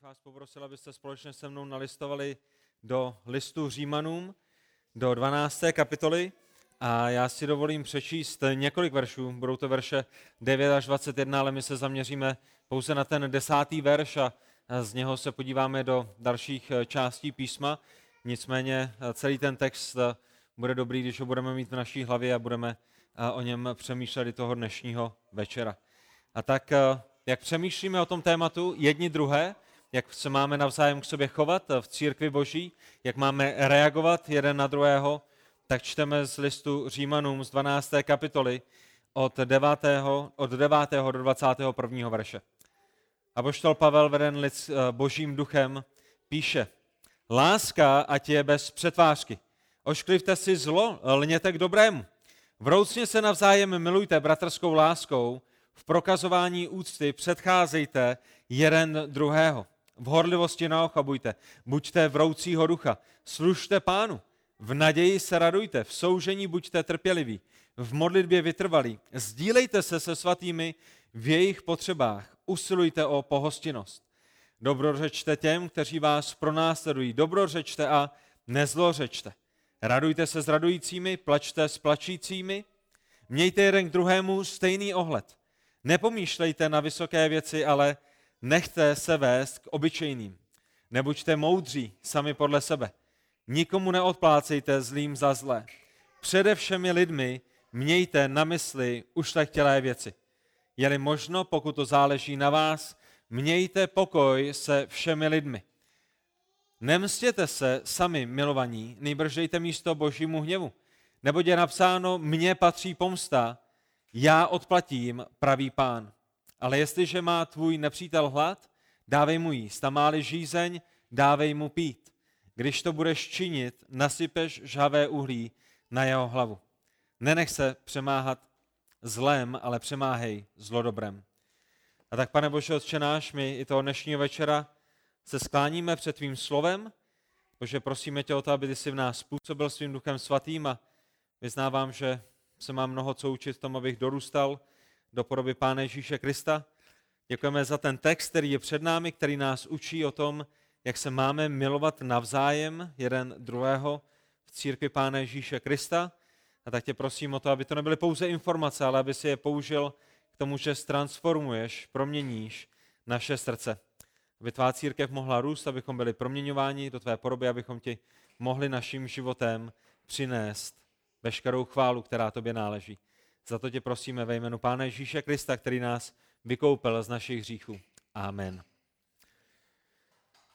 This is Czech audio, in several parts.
bych vás poprosil, abyste společně se mnou nalistovali do listu Římanům, do 12. kapitoly. A já si dovolím přečíst několik veršů. Budou to verše 9 až 21, ale my se zaměříme pouze na ten desátý verš a z něho se podíváme do dalších částí písma. Nicméně celý ten text bude dobrý, když ho budeme mít v naší hlavě a budeme o něm přemýšlet i toho dnešního večera. A tak, jak přemýšlíme o tom tématu jedni druhé, jak se máme navzájem k sobě chovat v církvi boží, jak máme reagovat jeden na druhého, tak čteme z listu Římanům z 12. kapitoly od 9. od 9. do 21. verše. A poštol Pavel, veden lid božím duchem, píše, láska ať je bez přetvářky. Ošklivte si zlo, lněte k dobrému. Vroucně se navzájem milujte bratrskou láskou, v prokazování úcty předcházejte jeden druhého. V horlivosti naochabujte, buďte vroucího ducha, služte pánu, v naději se radujte, v soužení buďte trpěliví, v modlitbě vytrvalí, sdílejte se se svatými v jejich potřebách, usilujte o pohostinnost. Dobrořečte těm, kteří vás pronásledují, dobrořečte a nezlořečte. Radujte se s radujícími, plačte s plačícími, mějte jeden k druhému stejný ohled. Nepomýšlejte na vysoké věci, ale nechte se vést k obyčejným. Nebuďte moudří sami podle sebe. Nikomu neodplácejte zlým za zlé. Přede všemi lidmi mějte na mysli ušlechtilé věci. Je-li možno, pokud to záleží na vás, mějte pokoj se všemi lidmi. Nemstěte se sami milovaní, nejbrž dejte místo božímu hněvu. Neboť je napsáno, mně patří pomsta, já odplatím, pravý pán. Ale jestliže má tvůj nepřítel hlad, dávej mu jíst. A má žízeň, dávej mu pít. Když to budeš činit, nasypeš žhavé uhlí na jeho hlavu. Nenech se přemáhat zlem, ale přemáhej zlodobrem. A tak, pane Bože, Otče náš, my i toho dnešního večera se skláníme před tvým slovem. Bože, prosíme tě o to, aby ty si v nás způsobil svým duchem svatým a vyznávám, že se mám mnoho co učit tom, abych dorůstal do podoby Pána Ježíše Krista. Děkujeme za ten text, který je před námi, který nás učí o tom, jak se máme milovat navzájem jeden druhého v církvi Pána Ježíše Krista. A tak tě prosím o to, aby to nebyly pouze informace, ale aby si je použil k tomu, že transformuješ, proměníš naše srdce. Aby tvá církev mohla růst, abychom byli proměňováni do tvé podoby, abychom ti mohli naším životem přinést veškerou chválu, která tobě náleží. Za to tě prosíme ve jménu Pána Ježíše Krista, který nás vykoupil z našich hříchů. Amen.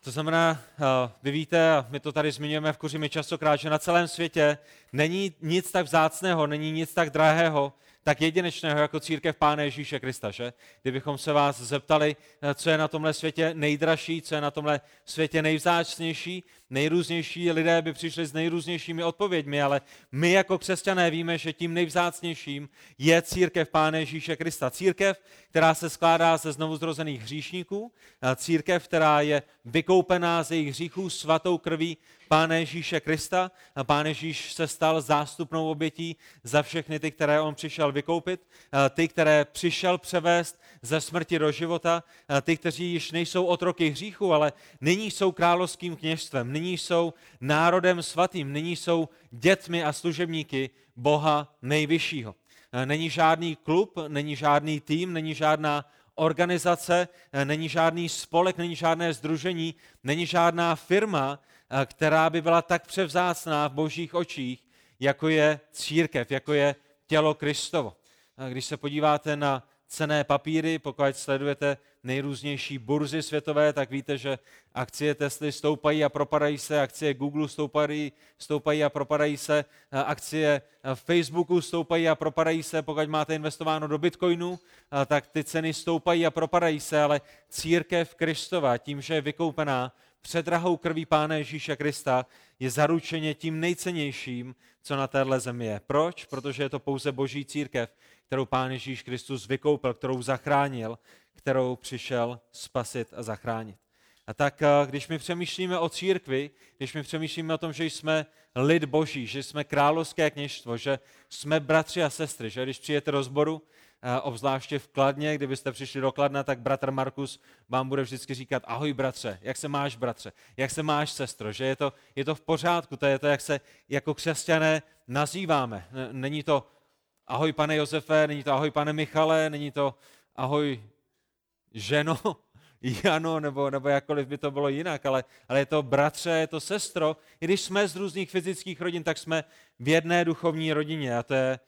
To znamená, eh, vy víte, a my to tady zmiňujeme v kuřimi častokrát, že na celém světě není nic tak vzácného, není nic tak drahého, tak jedinečného jako církev Pána Ježíše Krista, že? Kdybychom se vás zeptali, eh, co je na tomhle světě nejdražší, co je na tomhle světě nejvzácnější, nejrůznější lidé by přišli s nejrůznějšími odpověďmi, ale my jako křesťané víme, že tím nejvzácnějším je církev Pána Ježíše Krista. Církev, která se skládá ze znovu zrozených hříšníků, církev, která je vykoupená ze jejich hříchů svatou krví Pána Ježíše Krista. Pán Ježíš se stal zástupnou obětí za všechny ty, které on přišel vykoupit, ty, které přišel převést ze smrti do života, ty, kteří již nejsou otroky hříchu, ale nyní jsou královským kněžstvem, nyní jsou národem svatým, nyní jsou dětmi a služebníky Boha nejvyššího. Není žádný klub, není žádný tým, není žádná organizace, není žádný spolek, není žádné združení, není žádná firma, která by byla tak převzácná v božích očích, jako je církev, jako je tělo Kristovo. Když se podíváte na cené papíry, pokud sledujete nejrůznější burzy světové, tak víte, že akcie Tesly stoupají a propadají se, akcie Google stoupají, stoupají a propadají se, akcie Facebooku stoupají a propadají se, pokud máte investováno do Bitcoinu, tak ty ceny stoupají a propadají se, ale církev Kristova, tím, že je vykoupená předrahou krví Pána Ježíše Krista, je zaručeně tím nejcennějším, co na téhle zemi je. Proč? Protože je to pouze boží církev, kterou Pán Ježíš Kristus vykoupil, kterou zachránil, kterou přišel spasit a zachránit. A tak, eh, když my přemýšlíme o církvi, když my přemýšlíme o tom, že jsme lid boží, že jsme královské kněžstvo, že jsme bratři a sestry, že když přijete do sboru, obzvláště v Kladně, kdybyste přišli do Kladna, tak bratr Markus vám bude vždycky říkat, ahoj bratře, jak se máš bratře, jak se máš sestro, že je to, je to v pořádku, to je to, jak se jako křesťané nazýváme. Není to ahoj pane Josefe, není to ahoj pane Michale, není to ahoj ženo, Jano, nebo, nebo jakkoliv by to bylo jinak, ale, ale je to bratře, je to sestro. I když jsme z různých fyzických rodin, tak jsme v jedné duchovní rodině a to je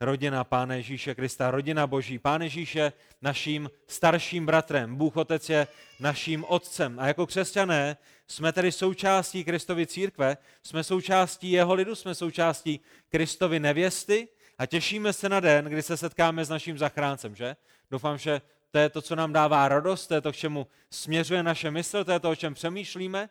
rodina Pána Ježíše Krista, rodina Boží. Pán Ježíš je naším starším bratrem, Bůh Otec je naším otcem. A jako křesťané jsme tedy součástí Kristovy církve, jsme součástí jeho lidu, jsme součástí Kristovy nevěsty a těšíme se na den, kdy se setkáme s naším zachráncem, že? Doufám, že to je to, co nám dává radost, to je to, k čemu směřuje naše mysl, to je to, o čem přemýšlíme.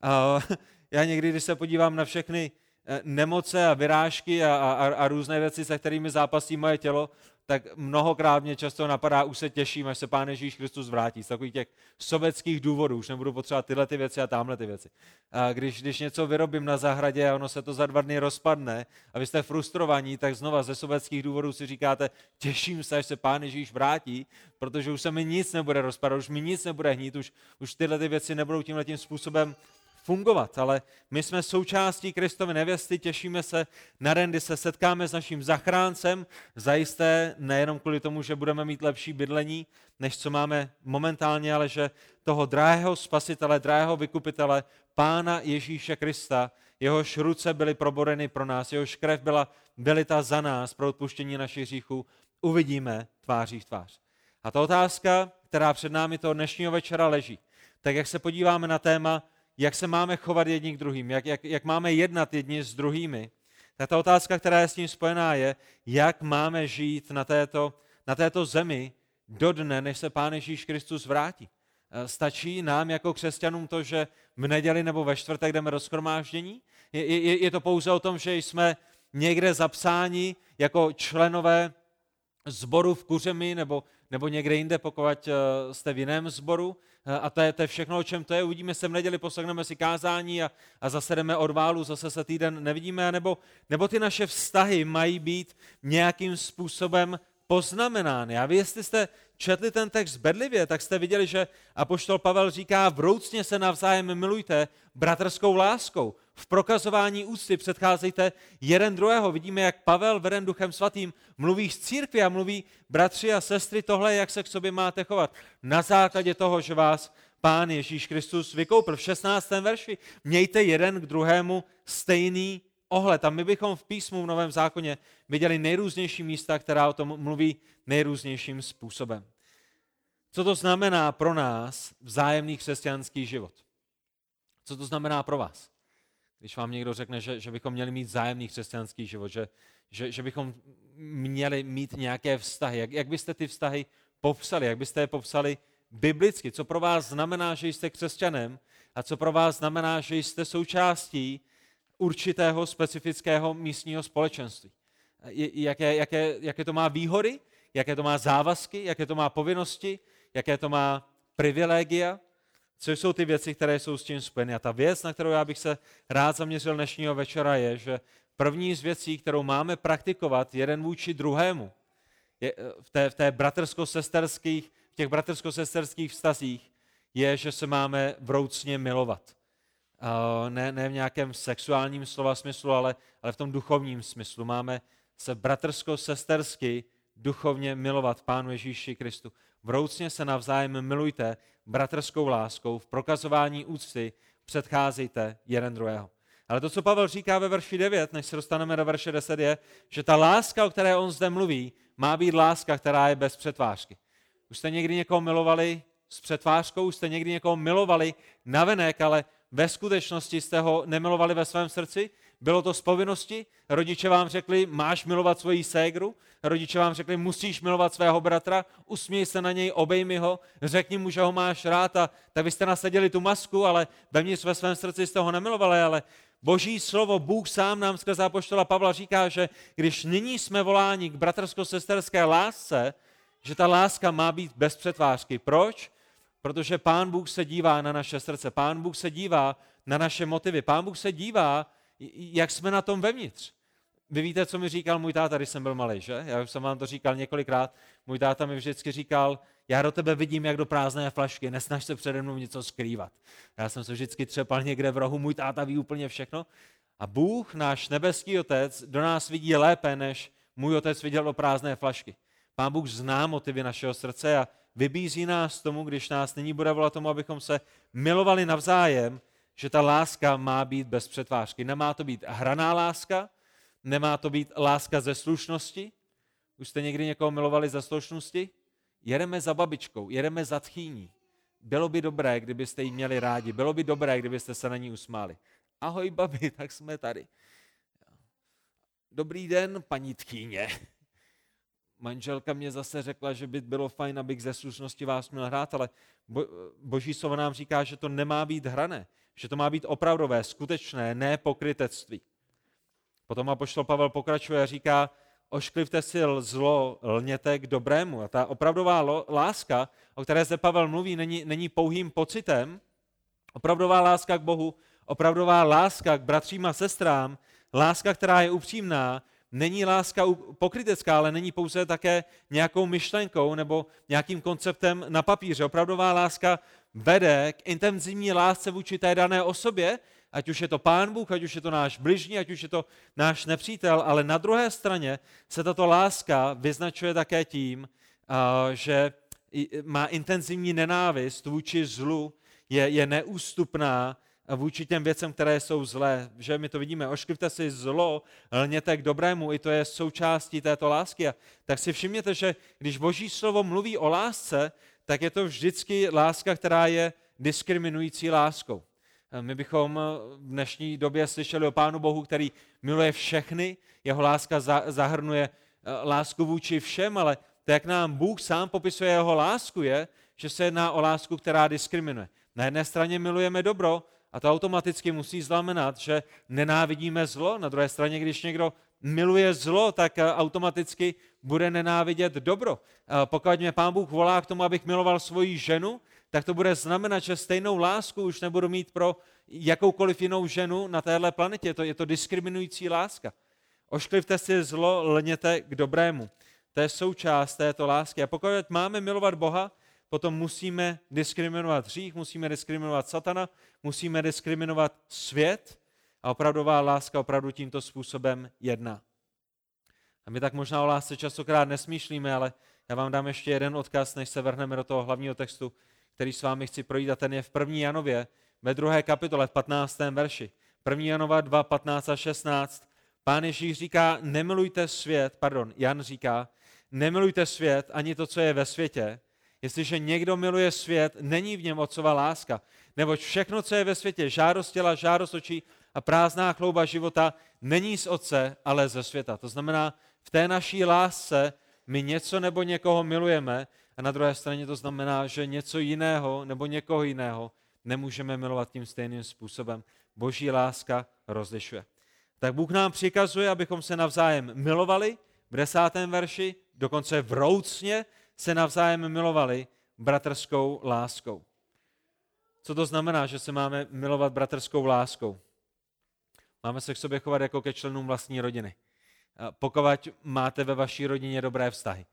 Já někdy, když se podívám na všechny eh, nemoce a vyrážky a, a, a různé věci, se kterými zápasí moje tělo, tak mnohokrát mě často napadá, už se těším, až se Pán Ježíš Kristus vrátí. Z takových těch sobeckých důvodů, už nebudu potřebovat tyhle ty věci a tamhle ty věci. A když, když něco vyrobím na zahradě a ono se to za dva dny rozpadne a vy jste frustrovaní, tak znova ze sobeckých důvodů si říkáte, těším se, až se Pán Ježíš vrátí, protože už se mi nic nebude rozpadat, už mi nic nebude hnít, už, už tyhle ty věci nebudou tímhle tím způsobem fungovat, ale my jsme součástí Kristovy nevěsty, těšíme se na den, kdy se setkáme s naším zachráncem, zajisté nejenom kvůli tomu, že budeme mít lepší bydlení, než co máme momentálně, ale že toho drahého spasitele, drahého vykupitele, Pána Ježíše Krista, jehož ruce byly proboreny pro nás, jehož krev byla vylita za nás pro odpuštění našich hříchů, uvidíme tváří v tvář. A ta otázka, která před námi toho dnešního večera leží, tak jak se podíváme na téma jak se máme chovat jedni k druhým, jak, jak, jak máme jednat jedni s druhými, tak ta otázka, která je s tím spojená, je, jak máme žít na této, na této zemi do dne, než se Pán Ježíš Kristus vrátí. Eh, stačí nám jako křesťanům to, že v neděli nebo ve čtvrtek jdeme do schromáždění? Je, je, je to pouze o tom, že jsme někde zapsáni jako členové zboru v Kuřemi nebo, nebo někde jinde, pokud eh, jste v jiném zboru. Eh, a to je, to je všechno, o čem to je. Uvidíme se v neděli, poslechneme si kázání a, a zase jdeme od válu, zase se týden nevidíme. Nebo, nebo ty naše vztahy mají být nějakým způsobem poznamenány. A vy, jestli jste četli ten text bedlivě, tak jste viděli, že apoštol Pavel říká, vroucně se navzájem milujte bratrskou láskou. V prokazování úcty předcházejte jeden druhého. Vidíme, jak Pavel, veden duchem svatým, mluví z církvy a mluví, bratři a sestry, tohle, jak se k sobě máte chovat. Na základě toho, že vás Pán Ježíš Kristus vykoupil. V 16. verši mějte jeden k druhému stejný ohled. A my bychom v písmu v Novém zákoně viděli nejrůznější místa, která o tom mluví nejrůznějším způsobem. Co to znamená pro nás vzájemný křesťanský život? Co to znamená pro vás? Když vám někdo řekne, že, že bychom měli mít vzájemný křesťanský život, že, že, že bychom měli mít nějaké vztahy, jak, jak byste ty vztahy popsali, jak byste je popsali biblicky, co pro vás znamená, že jste křesťanem a co pro vás znamená, že jste součástí určitého specifického místního společenství. Jaké, jaké, jaké to má výhody, jaké to má závazky, jaké to má povinnosti, jaké to má privilegia, co jsou ty věci, které jsou s tím spojeny. A ta věc, na kterou já bych se rád zaměřil dnešního večera, je, že první z věcí, kterou máme praktikovat jeden vůči druhému, je, v, té, v, té bratrsko-sesterských, v těch bratrsko-sesterských vztazích, je, že se máme vroucně milovat. Ne, ne v nějakém sexuálním slova smyslu, ale, ale v tom duchovním smyslu. Máme se bratrsko-sestersky duchovně milovat Pánu Ježíši Kristu. Vroucně se navzájem milujte bratrskou láskou, v prokazování úcty předcházejte jeden druhého. Ale to, co Pavel říká ve verši 9, než se dostaneme do verše 10, je, že ta láska, o které on zde mluví, má být láska, která je bez přetvářky. Už jste někdy někoho milovali s přetvářkou, už jste někdy někoho milovali navenek, ale ve skutečnosti jste ho nemilovali ve svém srdci? Bylo to z povinnosti? Rodiče vám řekli, máš milovat svoji ségru? Rodiče vám řekli, musíš milovat svého bratra? Usměj se na něj, obejmi ho, řekni mu, že ho máš rád a tak vy jste nasadili tu masku, ale vevnitř ve svém srdci jste ho nemilovali, ale Boží slovo, Bůh sám nám skrze apoštola Pavla říká, že když nyní jsme voláni k bratrsko-sesterské lásce, že ta láska má být bez přetvářky. Proč? Protože Pán Bůh se dívá na naše srdce, Pán Bůh se dívá na naše motivy, Pán Bůh se dívá, jak jsme na tom vevnitř. vy víte, co mi říkal můj táta, když jsem byl malý, že? Já už jsem vám to říkal několikrát. Můj táta mi vždycky říkal, já do tebe vidím jak do prázdné flašky, nesnaž se přede mnou něco skrývat. Já jsem se vždycky třepal někde v rohu, můj táta ví úplně všechno. A Bůh, náš nebeský otec, do nás vidí lépe, než můj otec viděl do prázdné flašky. Pán Bůh zná motivy našeho srdce a vybízí nás tomu, když nás nyní bude volat tomu, abychom se milovali navzájem, že ta láska má být bez přetvářky. Nemá to být hraná láska, nemá to být láska ze slušnosti. Už jste někdy někoho milovali ze slušnosti? Jedeme za babičkou, jedeme za tchýní. Bylo by dobré, kdybyste ji měli rádi. Bylo by dobré, kdybyste se na ní usmáli. Ahoj, babi, tak jsme tady. Dobrý den, paní tchýně. Manželka mě zase řekla, že by bylo fajn, abych ze slušnosti vás měl hrát, ale bo, boží slovo nám říká, že to nemá být hrané, že to má být opravdové, skutečné, ne pokrytectví. Potom apoštol Pavel pokračuje a říká, ošklivte si zlo, lněte k dobrému. A ta opravdová láska, o které zde Pavel mluví, není, není pouhým pocitem. Opravdová láska k Bohu, opravdová láska k bratřím a sestrám, láska, která je upřímná, není láska pokrytecká, ale není pouze také nějakou myšlenkou nebo nějakým konceptem na papíře. Opravdová láska vede k intenzivní lásce vůči té dané osobě, ať už je to pán Bůh, ať už je to náš bližní, ať už je to náš nepřítel, ale na druhé straně se tato láska vyznačuje také tím, že má intenzivní nenávist vůči zlu, je, je neústupná vůči těm věcem, které jsou zlé. Že my to vidíme, ošklivte si zlo, lněte k dobrému, i to je součástí této lásky. A tak si všimněte, že když Boží slovo mluví o lásce, tak je to vždycky láska, která je diskriminující láskou. My bychom v dnešní době slyšeli o Pánu Bohu, který miluje všechny, jeho láska zahrnuje eh, lásku vůči všem, ale to, jak nám Bůh sám popisuje jeho lásku, je, že se jedná o lásku, která diskriminuje. Na jedné straně milujeme dobro a to automaticky musí znamenat, že nenávidíme zlo. Na druhé straně, když někdo miluje zlo, tak eh, automaticky bude nenávidět dobro. Pokud mě Pán Bůh volá k tomu, abych miloval svoji ženu, tak to bude znamenat, že stejnou lásku už nebudu mít pro jakoukoliv jinou ženu na téhle planetě. Je to, je to diskriminující láska. Ošklivte si zlo, lněte k dobrému. To je součást této lásky. A pokud máme milovat Boha, potom musíme diskriminovat hřích, musíme diskriminovat satana, musíme diskriminovat svět a opravdová láska opravdu tímto způsobem jedná. A my tak možná o lásce častokrát nesmýšlíme, ale já vám dám ještě jeden odkaz, než se vrhneme do toho hlavního textu, který s vámi chci projít, a ten je v 1. Janově, ve druhé kapitole, v 15. verši. 1. Janova 2, 15 a 16. Pán Ježíš říká, nemilujte svět, pardon, Jan říká, nemilujte svět ani to, co je ve světě. Jestliže někdo miluje svět, není v něm otcova láska. Neboť všechno, co je ve světě, žádost těla, žádost očí a prázdná chlouba života, není z otce, ale ze světa. To znamená, v té naší lásce my něco nebo někoho milujeme a na druhé straně to znamená, že něco jiného nebo někoho jiného nemůžeme milovat tím stejným způsobem. Boží láska rozlišuje. Tak Bůh nám přikazuje, abychom se navzájem milovali, v desátém verši, dokonce vroucně se navzájem milovali bratrskou láskou. Co to znamená, že se máme milovat bratrskou láskou? Máme se k sobě chovat jako ke členům vlastní rodiny. Pokud máte ve vaší rodině dobré vztahy.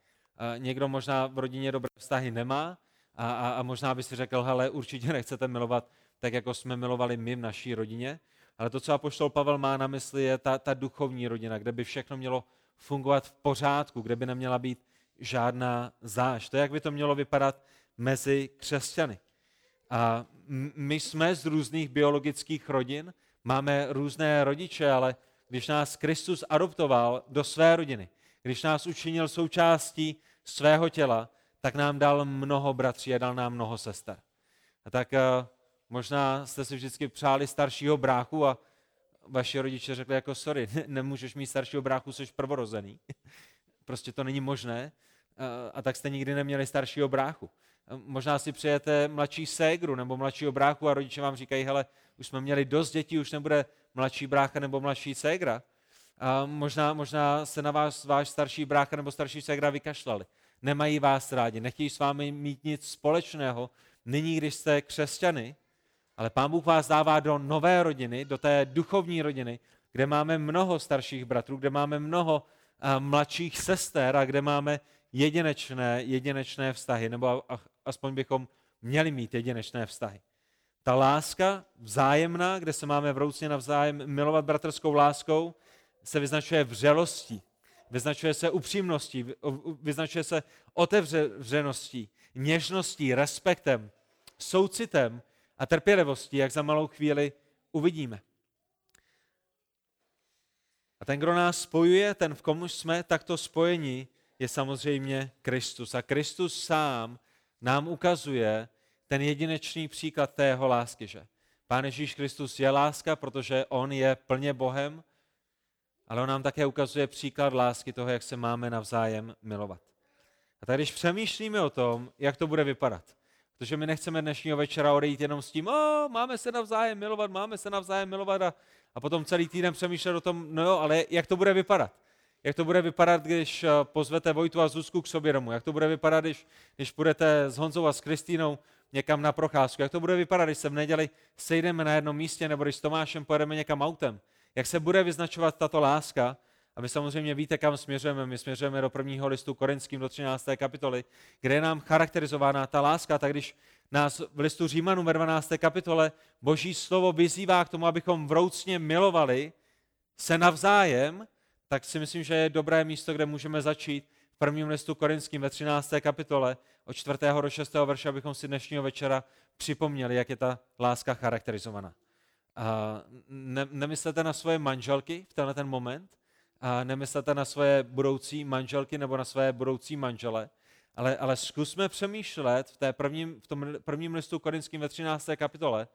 Někdo možná v rodině dobré vztahy nemá a, a, a možná by si řekl, hele, určitě nechcete milovat tak, jako jsme milovali my v naší rodině, ale to, co apoštol Pavel má na mysli, je ta, ta duchovní rodina, kde by všechno mělo fungovat v pořádku, kde by neměla být žádná záž. To je, jak by to mělo vypadat mezi křesťany. A my jsme z různých biologických rodin, máme různé rodiče, ale když nás Kristus adoptoval do své rodiny, když nás učinil součástí svého těla, tak nám dal mnoho bratří a dal nám mnoho sester. A tak uh, možná jste si vždycky přáli staršího bráchu a vaši rodiče řekli jako sorry, nemůžeš mít staršího bráchu, jsi prvorozený. prostě to není možné. Uh, a tak jste nikdy neměli staršího bráchu. Možná si přijete mladší ségru nebo mladšího bráchu a rodiče vám říkají, hele, už jsme měli dost dětí, už nebude mladší brácha nebo mladší ségra. A možná, možná se na vás váš starší brácha nebo starší ségra vykašlali nemají vás rádi, nechtějí s vámi mít nic společného, nyní, když jste křesťany, ale Pán Bůh vás dává do nové rodiny, do té duchovní rodiny, kde máme mnoho starších bratrů, kde máme mnoho mladších sester a kde máme jedinečné, jedinečné vztahy, nebo aspoň bychom měli mít jedinečné vztahy. Ta láska vzájemná, kde se máme vroucně navzájem milovat bratrskou láskou, se vyznačuje vřelostí, vyznačuje se upřímností, vyznačuje se otevřeností, něžností, respektem, soucitem a trpělivostí, jak za malou chvíli uvidíme. A ten, kdo nás spojuje, ten, v komu jsme takto spojeni, je samozřejmě Kristus. A Kristus sám nám ukazuje ten jedinečný příklad té jeho lásky, že Pán Ježíš Kristus je láska, protože on je plně Bohem, ale on nám také ukazuje příklad lásky toho, jak se máme navzájem milovat. A tak když přemýšlíme o tom, jak to bude vypadat, protože my nechceme dnešního večera odejít jenom s tím, o, máme se navzájem milovat, máme se navzájem milovat a, a potom celý týden přemýšlet o tom, no jo, ale jak to bude vypadat? Jak to bude vypadat, když eh, pozvete Vojtu a Zuzku k sobě domů? Jak to bude vypadat, když, když půjdete s Honzou a s Kristýnou někam na procházku? Jak to bude vypadat, když se v neděli sejdeme na jednom místě nebo když s Tomášem pojedeme někam autem? Jak se bude vyznačovat tato láska? A vy samozřejmě víte, kam směřujeme. My směřujeme do prvního listu Korinským do 13. kapitoly, kde je nám charakterizována ta láska. Tak když nás v listu Římanům ve 12. kapitole Boží slovo vyzývá k tomu, abychom vroucně milovali se navzájem, tak si myslím, že je dobré místo, kde můžeme začít v prvním listu Korinským ve 13. kapitole od 4. do 6. verše, abychom si dnešního večera připomněli, jak je ta láska charakterizovaná. A ne, nemyslete na svoje manželky v tenhle ten moment, a nemyslete na svoje budoucí manželky nebo na své budoucí manžele, ale, ale zkusme přemýšlet v, té prvním, v tom prvním listu korinským ve 13. kapitole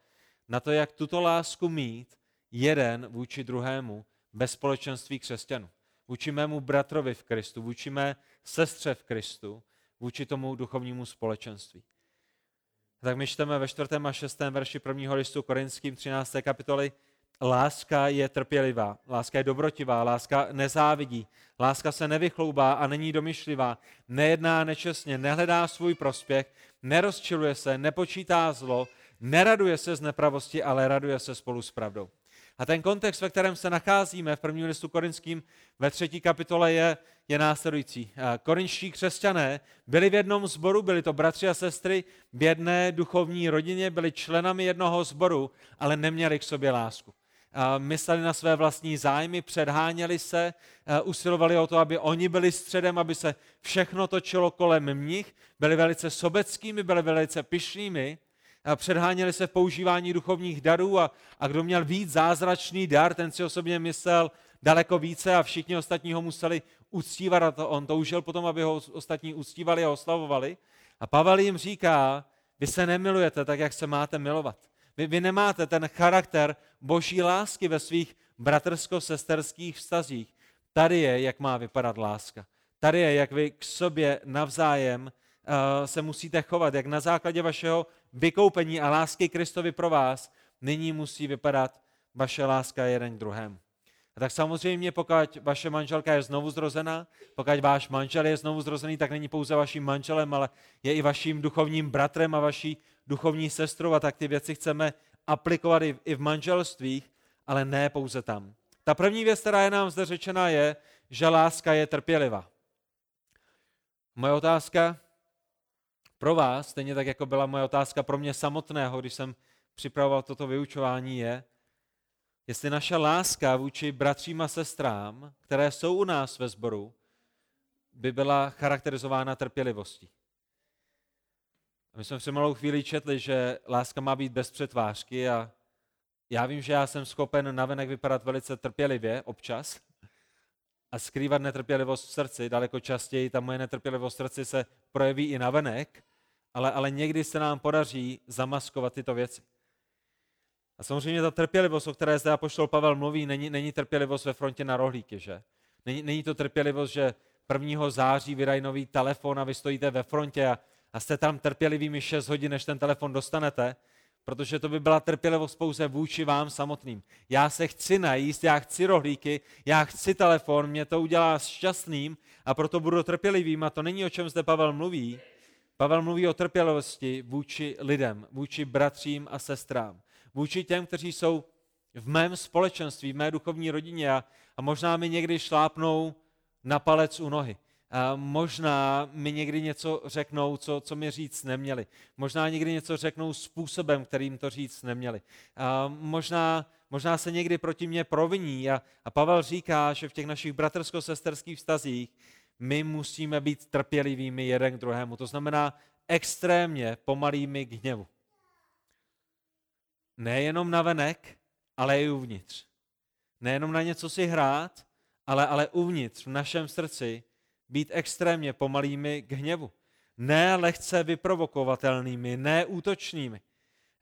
na to, jak tuto lásku mít jeden vůči druhému bez společenství křesťanů. Vůči mému bratrovi v Kristu, vůči mé sestře v Kristu, vůči tomu duchovnímu společenství. Tak my čteme ve 4. a 6. verši prvního listu Korinským 13. kapitoly Láska je trpělivá, láska je dobrotivá, láska nezávidí, láska se nevychloubá a není domyšlivá, nejedná nečestně, nehledá svůj prospěch, nerozčiluje se, nepočítá zlo, neraduje se z nepravosti, ale raduje se spolu s pravdou. A ten kontext, ve kterém se nacházíme v prvním listu korinským ve třetí kapitole je, je následující. Korinští křesťané byli v jednom sboru, byli to bratři a sestry v jedné duchovní rodině, byli členami jednoho sboru, ale neměli k sobě lásku. Mysleli na své vlastní zájmy, předháněli se, usilovali o to, aby oni byli středem, aby se všechno točilo kolem nich, byli velice sobeckými, byli velice pyšnými předháněli se v používání duchovních darů a, a kdo měl víc zázračný dar, ten si osobně myslel daleko více a všichni ostatní ho museli uctívat a to, on toužil potom, aby ho ostatní uctívali a oslavovali. A Pavel jim říká, vy se nemilujete tak, jak se máte milovat. Vy, vy nemáte ten charakter boží lásky ve svých bratrsko-sesterských vztazích. Tady je, jak má vypadat láska. Tady je, jak vy k sobě navzájem se musíte chovat, jak na základě vašeho vykoupení a lásky Kristovi pro vás, nyní musí vypadat vaše láska jeden k druhému. A tak samozřejmě, pokud vaše manželka je znovu zrozená, pokud váš manžel je znovu zrozený, tak není pouze vaším manželem, ale je i vaším duchovním bratrem a vaší duchovní sestrou a tak ty věci chceme aplikovat i v manželstvích, ale ne pouze tam. Ta první věc, která je nám zde řečena, je, že láska je trpělivá. Moje otázka pro vás, stejně tak jako byla moje otázka pro mě samotného, když jsem připravoval toto vyučování, je, jestli naše láska vůči bratřím a sestrám, které jsou u nás ve sboru, by byla charakterizována trpělivostí. A my jsme před malou chvíli četli, že láska má být bez přetvářky a já vím, že já jsem schopen navenek vypadat velice trpělivě občas a skrývat netrpělivost v srdci. Daleko častěji ta moje netrpělivost v srdci se projeví i navenek, ale, ale někdy se nám podaří zamaskovat tyto věci. A samozřejmě ta trpělivost, o které zde apoštol Pavel mluví, není, není trpělivost ve frontě na rohlíky, že? Není, není to trpělivost, že 1. září vydají nový telefon a vy stojíte ve frontě a, a jste tam trpělivými 6 hodin, než ten telefon dostanete, protože to by byla trpělivost pouze vůči vám samotným. Já se chci najíst, já chci rohlíky, já chci telefon, mě to udělá šťastným a proto budu trpělivým a to není, o čem zde Pavel mluví. Pavel mluví o trpělivosti vůči lidem, vůči bratřím a sestrám, vůči těm, kteří jsou v mém společenství, v mé duchovní rodině a, a možná mi někdy šlápnou na palec u nohy. A možná mi někdy něco řeknou, co, co mi říct neměli. Možná někdy něco řeknou způsobem, kterým to říct neměli. A možná, možná se někdy proti mě proviní. A, a Pavel říká, že v těch našich bratrsko-sesterských vztazích my musíme být trpělivými jeden k druhému. To znamená extrémně pomalými k hněvu. Nejenom na venek, ale i uvnitř. Nejenom na něco si hrát, ale, ale uvnitř, v našem srdci, být extrémně pomalými k hněvu. Ne lehce vyprovokovatelnými, ne útočnými.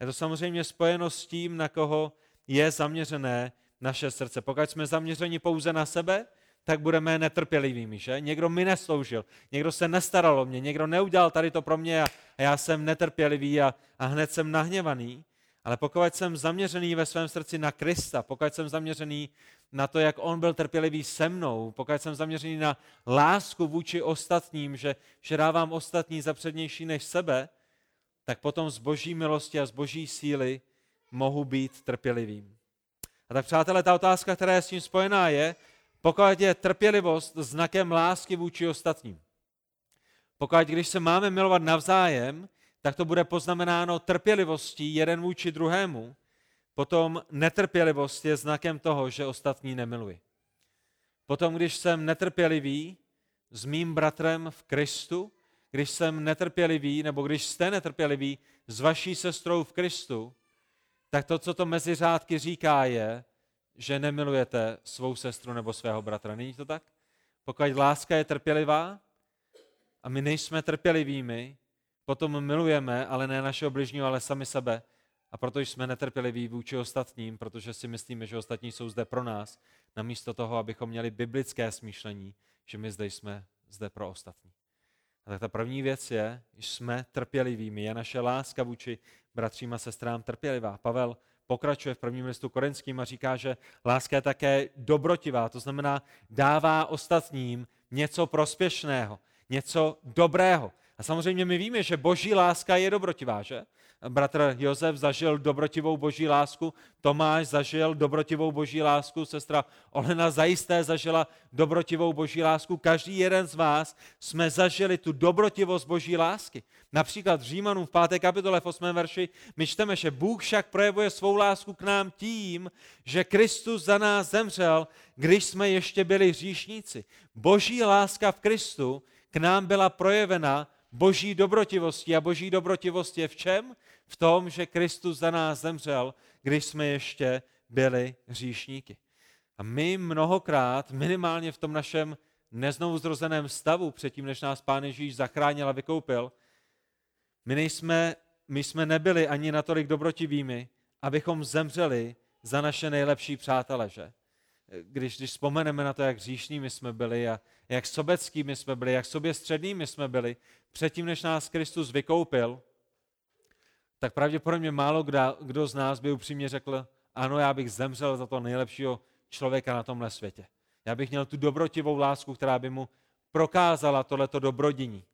Je to samozřejmě spojeno s tím, na koho je zaměřené naše srdce. Pokud jsme zaměřeni pouze na sebe, tak budeme netrpělivými, že? Někdo mi nesloužil, někdo se nestaral o mě, někdo neudělal tady to pro mě a, já jsem netrpělivý a, a hned jsem nahněvaný. Ale pokud jsem zaměřený ve svém srdci na Krista, pokud jsem zaměřený na to, jak on byl trpělivý se mnou, pokud jsem zaměřený na lásku vůči ostatním, že, že dávám ostatní za přednější než sebe, tak potom z boží milosti a z boží síly mohu být trpělivým. A tak přátelé, ta otázka, která je s tím spojená, je, pokud je trpělivost znakem lásky vůči ostatním. Pokud, když se máme milovat navzájem, tak to bude poznamenáno trpělivostí jeden vůči druhému. Potom netrpělivost je znakem toho, že ostatní nemiluji. Potom, když jsem netrpělivý s mým bratrem v Kristu, když jsem netrpělivý, nebo když jste netrpělivý s vaší sestrou v Kristu, tak to, co to mezi řádky říká, je, že nemilujete svou sestru nebo svého bratra. Není to tak? Pokud láska je trpělivá a my nejsme trpělivými, potom milujeme, ale ne našeho bližního, ale sami sebe. A proto jsme netrpěliví vůči ostatním, protože si myslíme, že ostatní jsou zde pro nás, namísto toho, abychom měli biblické smýšlení, že my zde jsme zde pro ostatní. A tak ta první věc je, že jsme trpělivými. Je naše láska vůči bratřím a sestrám trpělivá. Pavel pokračuje v prvním listu korinským a říká, že láska je také dobrotivá, to znamená dává ostatním něco prospěšného, něco dobrého. A samozřejmě my víme, že boží láska je dobrotivá, že? Bratr Josef zažil dobrotivou boží lásku, Tomáš zažil dobrotivou boží lásku, sestra Olena zajisté zažila dobrotivou boží lásku. Každý jeden z vás jsme zažili tu dobrotivost boží lásky. Například v Římanům v 5. kapitole v 8. verši my čteme, že Bůh však projevuje svou lásku k nám tím, že Kristus za nás zemřel, když jsme ještě byli hříšníci. Boží láska v Kristu k nám byla projevena boží dobrotivosti. A boží dobrotivost je v čem? V tom, že Kristus za nás zemřel, když jsme ještě byli hříšníky. A my mnohokrát, minimálně v tom našem neznovu zrozeném stavu, předtím, než nás Pán Ježíš zachránil a vykoupil, my, nejsme, my jsme nebyli ani natolik dobrotivými, abychom zemřeli za naše nejlepší přátele, že? Když, když vzpomeneme na to, jak hříšnými jsme byli a jak sobeckými jsme byli, jak sobě střednými jsme byli, předtím, než nás Kristus vykoupil, tak pravděpodobně málo kdo, kdo z nás by upřímně řekl, ano, já bych zemřel za to nejlepšího člověka na tomhle světě. Já bych měl tu dobrotivou lásku, která by mu prokázala tohleto dobrodiní.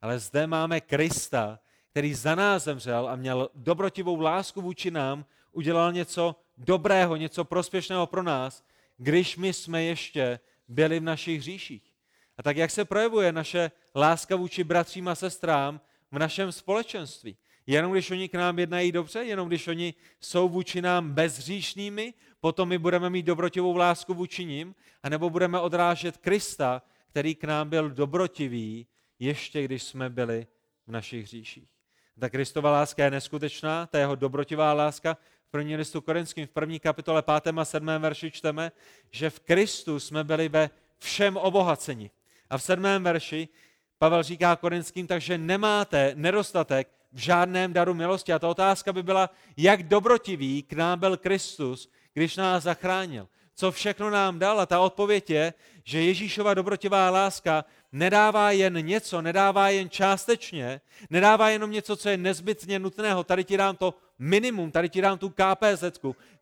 Ale zde máme Krista, který za nás zemřel a měl dobrotivou lásku vůči nám, udělal něco dobrého, něco prospěšného pro nás, když my jsme ještě byli v našich hříších. A tak jak se projevuje naše láska vůči bratřím a sestrám v našem společenství? Jenom když oni k nám jednají dobře, jenom když oni jsou vůči nám bezhříšnými, potom my budeme mít dobrotivou lásku vůči ním, anebo budeme odrážet Krista, který k nám byl dobrotivý, ještě když jsme byli v našich hříších. Ta Kristova láska je neskutečná, ta jeho dobrotivá láska. V první listu Korinským v první kapitole 5. a 7. verši čteme, že v Kristu jsme byli ve všem obohaceni. A v sedmém verši Pavel říká korinským, takže nemáte nedostatek v žádném daru milosti. A ta otázka by byla, jak dobrotivý k nám byl Kristus, když nás zachránil. Co všechno nám dal? A ta odpověď je, že Ježíšova dobrotivá láska nedává jen něco, nedává jen částečně, nedává jenom něco, co je nezbytně nutného. Tady ti dám to minimum, tady ti dám tu KPZ,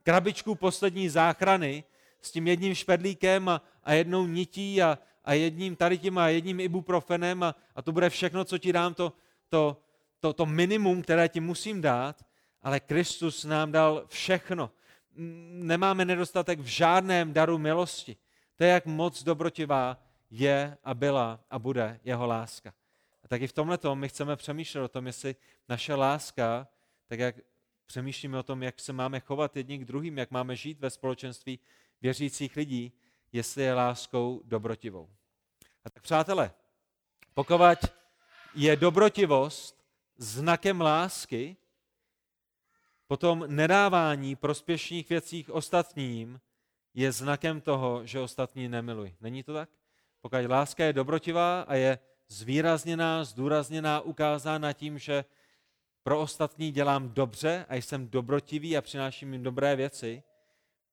krabičku poslední záchrany s tím jedním špedlíkem a, a jednou nití a, a jedním tady tím a jedním ibuprofenem a, a to bude všechno, co ti dám, to, to, to, to minimum, které ti musím dát, ale Kristus nám dal všechno. nemáme nedostatek v žádném daru milosti. To je, jak moc dobrotivá je a byla a bude jeho láska. A tak i v tomhle my chceme přemýšlet o tom, jestli naše láska, tak jak přemýšlíme o tom, jak se máme chovat jedni k druhým, jak máme žít ve společenství věřících lidí, jestli je láskou dobrotivou. A tak přátelé, pokud je dobrotivost znakem lásky, potom nedávání prospěšných věcí ostatním je znakem toho, že ostatní nemilují. Není to tak? Pokud láska je dobrotivá a je zvýrazněná, zdůrazněná, ukázána tím, že pro ostatní dělám dobře a jsem dobrotivý a přináším jim dobré věci,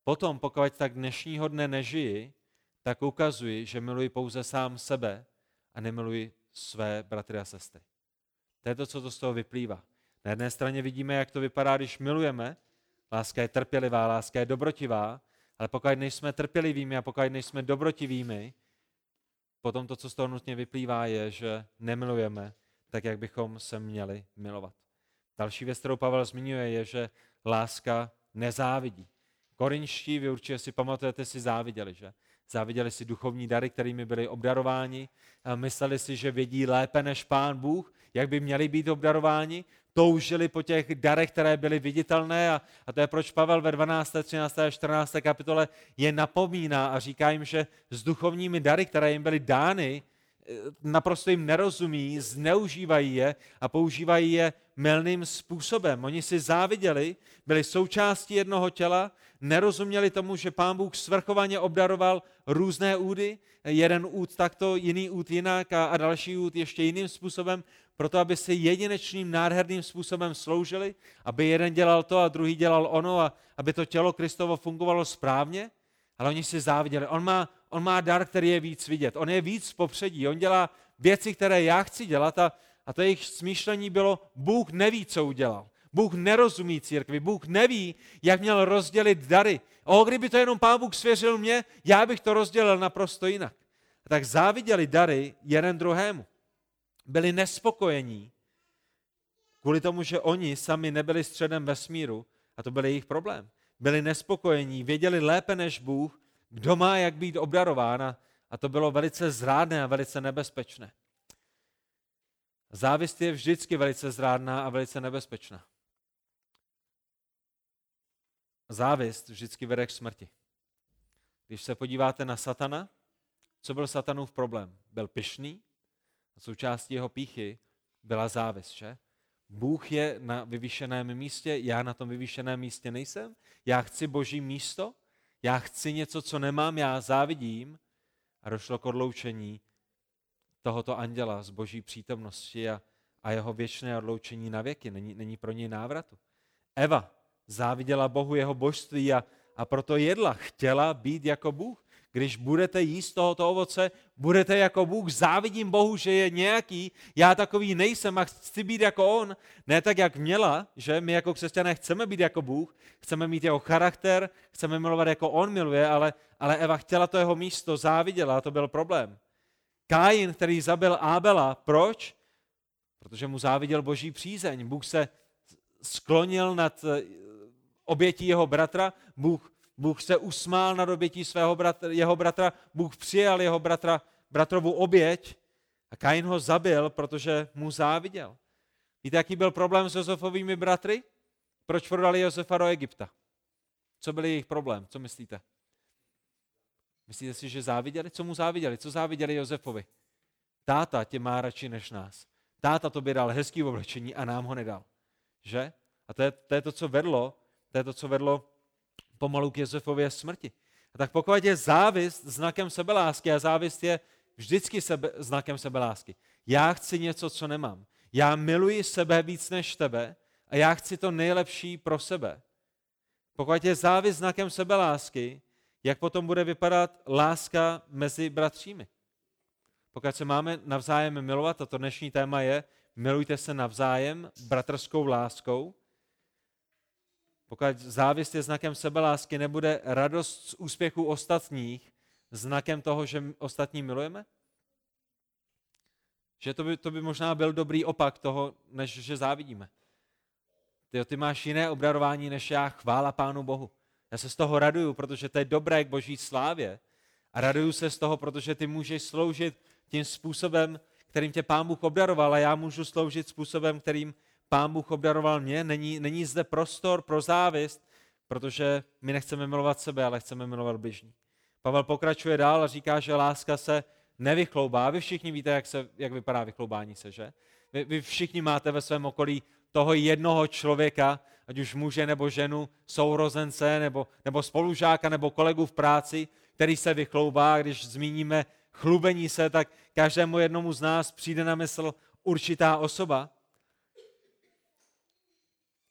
potom, pokud tak dnešního dne nežiji, tak ukazuji, že miluji pouze sám sebe a nemiluji své bratry a sestry. To je to, co to z toho vyplývá. Na jedné straně vidíme, jak to vypadá, když milujeme. Láska je trpělivá, láska je dobrotivá, ale pokud nejsme trpělivými a pokud nejsme dobrotivými, potom to, co z toho nutně vyplývá, je, že nemilujeme tak, jak bychom se měli milovat. Další věc, kterou Pavel zmiňuje, je, že láska nezávidí. Korinští, vy určitě si pamatujete, si záviděli, že? Záviděli si duchovní dary, kterými byli obdarováni. Mysleli si, že vědí lépe než Pán Bůh, jak by měli být obdarováni. Toužili po těch darech, které byly viditelné a, a to je proč Pavel ve 12., 13. a 14. kapitole je napomíná a říká jim, že s duchovními dary, které jim byly dány, eh, naprosto jim nerozumí, zneužívají je a používají je mylným způsobem. Oni si záviděli, byli součástí jednoho těla, nerozuměli tomu, že pán Bůh svrchovaně obdaroval různé údy, jeden úd takto, jiný úd jinak a, a další úd ještě jiným způsobem, proto aby si jedinečným, nádherným způsobem sloužili, aby jeden dělal to a druhý dělal ono a aby to tělo Kristovo fungovalo správně, ale oni si záviděli. On má, on má dar, který je víc vidět. On je víc v popředí. On dělá věci, které já chci dělat a, a to jejich smýšlení bylo, Bůh neví, co udělal. Bůh nerozumí církvi, Bůh neví, jak měl rozdělit dary. O, kdyby to jenom Pán Bůh svěřil mě, já bych to rozdělil naprosto jinak. A tak záviděli dary jeden druhému. Byli nespokojení kvůli tomu, že oni sami nebyli středem vesmíru a to byl jejich problém. Byli nespokojení, věděli lépe než Bůh, kdo má jak být obdarován a to bylo velice zrádné a velice nebezpečné. Závist je vždycky velice zrádná a velice nebezpečná. Závist vždycky vede k smrti. Když se podíváte na satana, co byl satanův problém? Byl pyšný a součástí jeho píchy byla závist, že? Bůh je na vyvýšeném místě, já na tom vyvýšeném místě nejsem, já chci boží místo, já chci něco, co nemám, já závidím a došlo k odloučení tohoto anděla z boží přítomnosti a, a jeho věčné odloučení na věky. Není, není pro něj návratu. Eva záviděla Bohu jeho božství a, a proto jedla. Chtěla být jako Bůh. Když budete jíst tohoto ovoce, budete jako Bůh. Závidím Bohu, že je nějaký. Já takový nejsem a chci být jako On. Ne tak, jak měla, že my jako křesťané chceme být jako Bůh, chceme mít jeho charakter, chceme milovat jako On miluje, ale, ale Eva chtěla to jeho místo, záviděla a to byl problém. Káin, který zabil Ábela, proč? Protože mu záviděl boží přízeň. Bůh se sklonil nad obětí jeho bratra, Bůh, Bůh se usmál nad obětí svého bratra, jeho bratra, Bůh přijal jeho bratra, bratrovu oběť a Kain ho zabil, protože mu záviděl. Víte, jaký byl problém s Josefovými bratry? Proč prodali Josefa do Egypta? Co byl jejich problém? Co myslíte? Myslíte si, že záviděli? Co mu záviděli? Co záviděli Josefovi? Táta tě má radši než nás. Táta to by dal hezký oblečení a nám ho nedal. Že? A to je, to je to, co vedlo, to je to, co vedlo pomalu k Josefově smrti. A tak pokud je závist znakem sebelásky a závist je vždycky sebe, znakem sebelásky. Já chci něco, co nemám. Já miluji sebe víc než tebe a já chci to nejlepší pro sebe. Pokud je závist znakem sebelásky, jak potom bude vypadat láska mezi bratřími. Pokud se máme navzájem milovat, a to dnešní téma je, milujte se navzájem bratrskou láskou, pokud závist je znakem sebelásky, nebude radost z úspěchu ostatních znakem toho, že ostatní milujeme? Že to by, to by možná byl dobrý opak toho, než že závidíme. Ty, ty máš jiné obdarování než já, chvála Pánu Bohu. Já se z toho raduju, protože to je dobré k boží slávě. A raduju se z toho, protože ty můžeš sloužit tím způsobem, kterým tě pán Bůh obdaroval a já můžu sloužit způsobem, kterým pán Bůh obdaroval mě. Není, není zde prostor pro závist, protože my nechceme milovat sebe, ale chceme milovat bližní. Pavel pokračuje dál a říká, že láska se nevychloubá. Vy všichni víte, jak, se, jak vypadá vychloubání se, že? Vy, vy všichni máte ve svém okolí toho jednoho člověka, ať už muže nebo ženu, sourozence nebo, nebo spolužáka nebo kolegu v práci, který se vychloubá. Když zmíníme chlubení se, tak každému jednomu z nás přijde na mysl určitá osoba.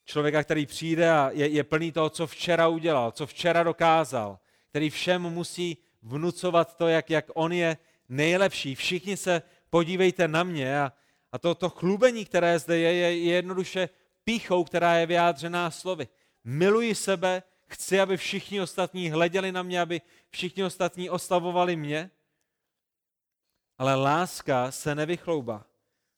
Člověka, který přijde a je, je plný toho, co včera udělal, co včera dokázal, který všem musí vnucovat to, jak, jak on je nejlepší. Všichni se podívejte na mě a, a to, to chlubení, které zde je, je, je jednoduše píchou, která je vyjádřená slovy. Miluji sebe, chci, aby všichni ostatní hleděli na mě, aby všichni ostatní oslavovali mě. Ale láska se nevychloubá.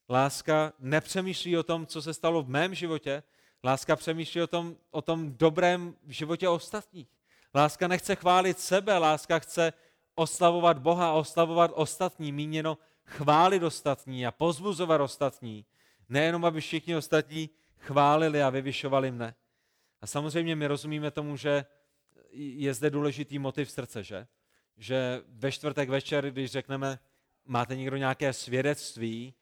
Láska nepřemýšlí o tom, co se stalo v mém životě. Láska přemýšlí o tom, o tom dobrém v životě ostatních. Láska nechce chválit sebe, láska chce oslavovat Boha oslavovat ostatní, míněno chválit ostatní a pozbuzovat ostatní. Nejenom, aby všichni ostatní chválili a vyvyšovali mne. A samozřejmě my rozumíme tomu, že je zde důležitý motiv srdce, že? Že ve čtvrtek večer, když řekneme, máte někdo nějaké svědectví,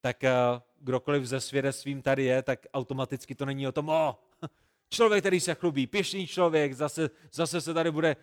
tak eh, kdokoliv ze svědectvím tady je, tak automaticky to není o tom, o, člověk, který se chlubí, pěšný člověk, zase, zase se tady bude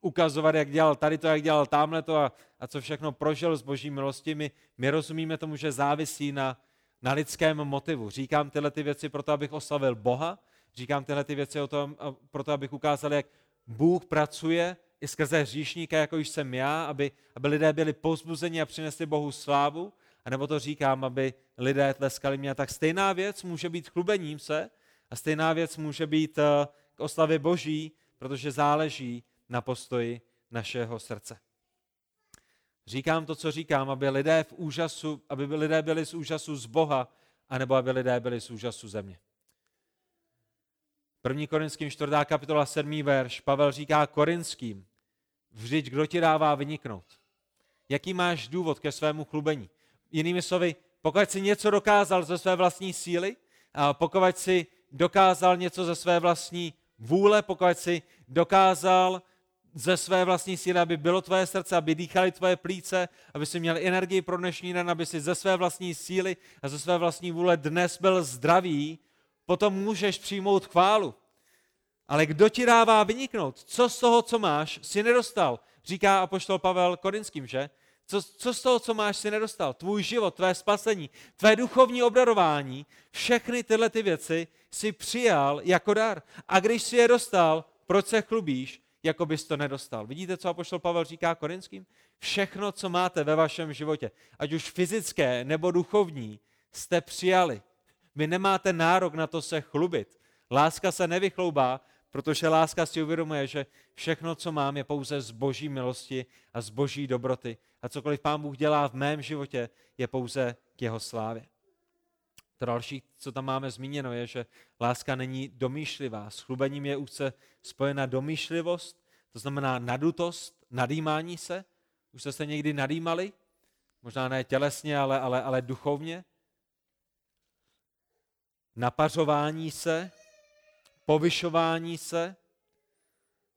ukazovat, jak dělal tady to, jak dělal tamhle to a, a co všechno prožil z boží milosti. My, my rozumíme tomu, že závisí na, na lidském motivu. Říkám tyhle ty věci proto, abych oslavil Boha, říkám tyhle ty věci o tom, proto, abych ukázal, jak Bůh pracuje i skrze hříšníka, jako už jsem já, aby, aby lidé byli pozbuzeni a přinesli Bohu slávu, a nebo to říkám, aby lidé tleskali mě. Tak stejná věc může být chlubením se a stejná věc může být eh, k oslavě Boží, protože záleží na postoji našeho srdce. Říkám to, co říkám, aby lidé v úžasu, aby lidé byli z úžasu z Boha, anebo aby lidé byli z úžasu země. 1. Korinským 4. kapitola 7. verš, Pavel říká Korinským, vždyť kdo ti dává vyniknout? Jaký máš důvod ke svému chlubení? Jinými slovy, pokud jsi něco dokázal ze své vlastní síly, pokud jsi dokázal něco ze své vlastní vůle, pokud jsi dokázal ze své vlastní síly, aby bylo tvoje srdce, aby dýchali tvoje plíce, aby si měl energii pro dnešní den, aby si ze své vlastní síly a ze své vlastní vůle dnes byl zdravý, potom můžeš přijmout chválu. Ale kdo ti dává vyniknout? Co z toho, co máš, si nedostal? Říká apoštol Pavel Korinským, že? Co, co z toho, co máš, si nedostal? Tvůj život, tvé spasení, tvé duchovní obdarování, všechny tyhle ty věci si přijal jako dar. A když si je dostal, proč se chlubíš? jako bys to nedostal. Vidíte, co apoštol Pavel říká korinským? Všechno, co máte ve vašem životě, ať už fyzické nebo duchovní, jste přijali. Vy nemáte nárok na to se chlubit. Láska se nevychloubá, protože láska si uvědomuje, že všechno, co mám, je pouze z boží milosti a z boží dobroty. A cokoliv pán Bůh dělá v mém životě, je pouze k jeho slávě. To další, co tam máme zmíněno, je, že láska není domýšlivá. S chlubením je úzce spojena domýšlivost, to znamená nadutost, nadýmání se. Už jste se někdy nadýmali? Možná ne tělesně, ale, ale, ale duchovně. Napařování se, povyšování se.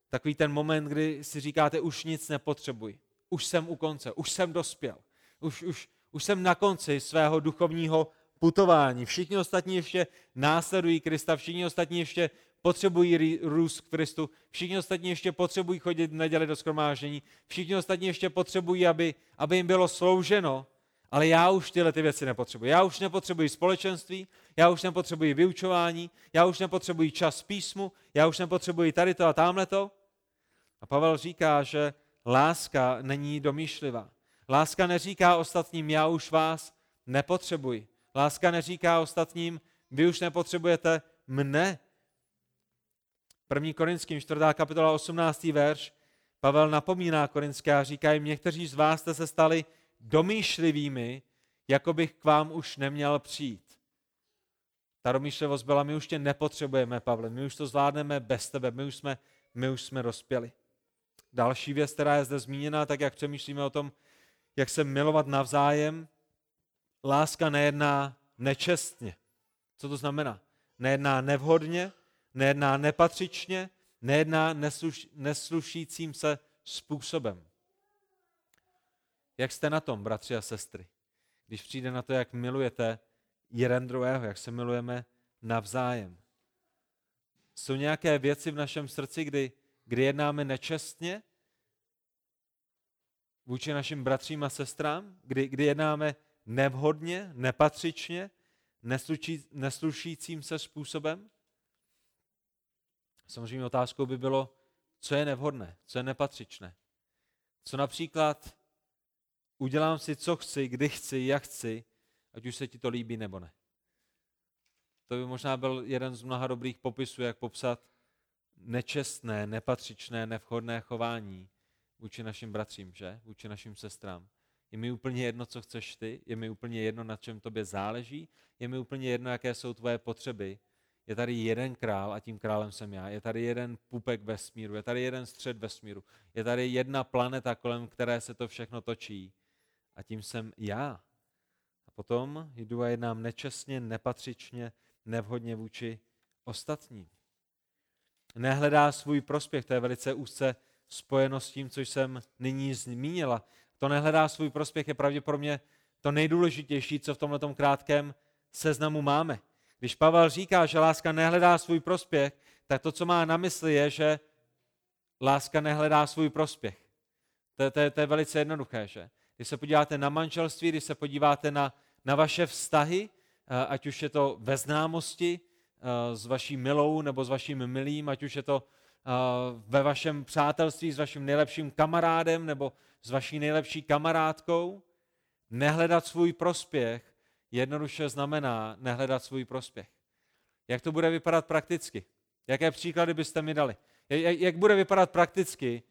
Takový ten moment, kdy si říkáte, už nic nepotřebuji. Už jsem u konce, už jsem dospěl. Už, už, už jsem na konci svého duchovního putování. Všichni ostatní ještě následují Krista, všichni ostatní ještě potřebují růst k Kristu, všichni ostatní ještě potřebují chodit v neděli do skromáždění, všichni ostatní ještě potřebují, aby, aby jim bylo slouženo, ale já už tyhle ty věci nepotřebuji. Já už nepotřebuji společenství, já už nepotřebuji vyučování, já už nepotřebuji čas písmu, já už nepotřebuji tady to a tamhle to. A Pavel říká, že láska není domýšlivá. Láska neříká ostatním, já už vás nepotřebuji. Láska neříká ostatním, vy už nepotřebujete mne. 1. Korinským 4. kapitola 18. verš Pavel napomíná Korinské a říká jim, někteří z vás jste se stali domýšlivými, jako bych k vám už neměl přijít. Ta domýšlivost byla, my už tě nepotřebujeme, Pavle, my už to zvládneme bez tebe, my už jsme my už jsme dospěli. Další věc, která je zde zmíněna, tak jak přemýšlíme o tom, jak se milovat navzájem, láska nejedná nečestně. Co to znamená? Nejedná nevhodně, nejedná nepatřičně, nejedná nesluš, neslušícím se způsobem. Jak jste na tom, bratři a sestry? Když přijde na to, jak milujete jeden druhého, jak se milujeme navzájem. Jsou nějaké věci v našem srdci, kdy, kdy jednáme nečestně vůči našim bratřím a sestrám, kdy, kdy jednáme nevhodně, nepatřičně, nesluší, neslušícím se způsobem? Samozřejmě otázkou by bylo, co je nevhodné, co je nepatřičné. Co například udělám si, co chci, kdy chci, jak chci, ať už se ti to líbí nebo ne. To by možná byl jeden z mnoha dobrých popisů, jak popsat nečestné, nepatřičné, nevhodné chování vůči našim bratřím, že? Vůči našim sestrám. Je mi úplně jedno, co chceš ty, je mi úplně jedno, na čem tobě záleží, je mi úplně jedno, jaké jsou tvoje potřeby. Je tady jeden král a tím králem jsem já. Je tady jeden pupek vesmíru, je tady jeden střed vesmíru. Je tady jedna planeta, kolem které se to všechno točí. A tím jsem já. A potom jdu a jednám nečestně, nepatřičně, nevhodně vůči ostatním. Nehledá svůj prospěch, to je velice úzce spojeno s tím, co jsem nyní zmínila. To nehledá svůj prospěch je pravděpodobně to nejdůležitější, co v tomto krátkém seznamu máme. Když Pavel říká, že láska nehledá svůj prospěch, tak to, co má na mysli, je, že láska nehledá svůj prospěch. To, to, to je velice jednoduché, že? Když se podíváte na manželství, když se podíváte na, na vaše vztahy, eh, ať už je to ve známosti s vaší milou nebo s vaším milým, ať už je to eh, ve vašem přátelství s vaším nejlepším kamarádem nebo s vaší nejlepší kamarádkou, nehledat svůj prospěch jednoduše znamená nehledat svůj prospěch. Jak to bude vypadat prakticky? Jaké příklady byste mi dali? Jak bude vypadat prakticky,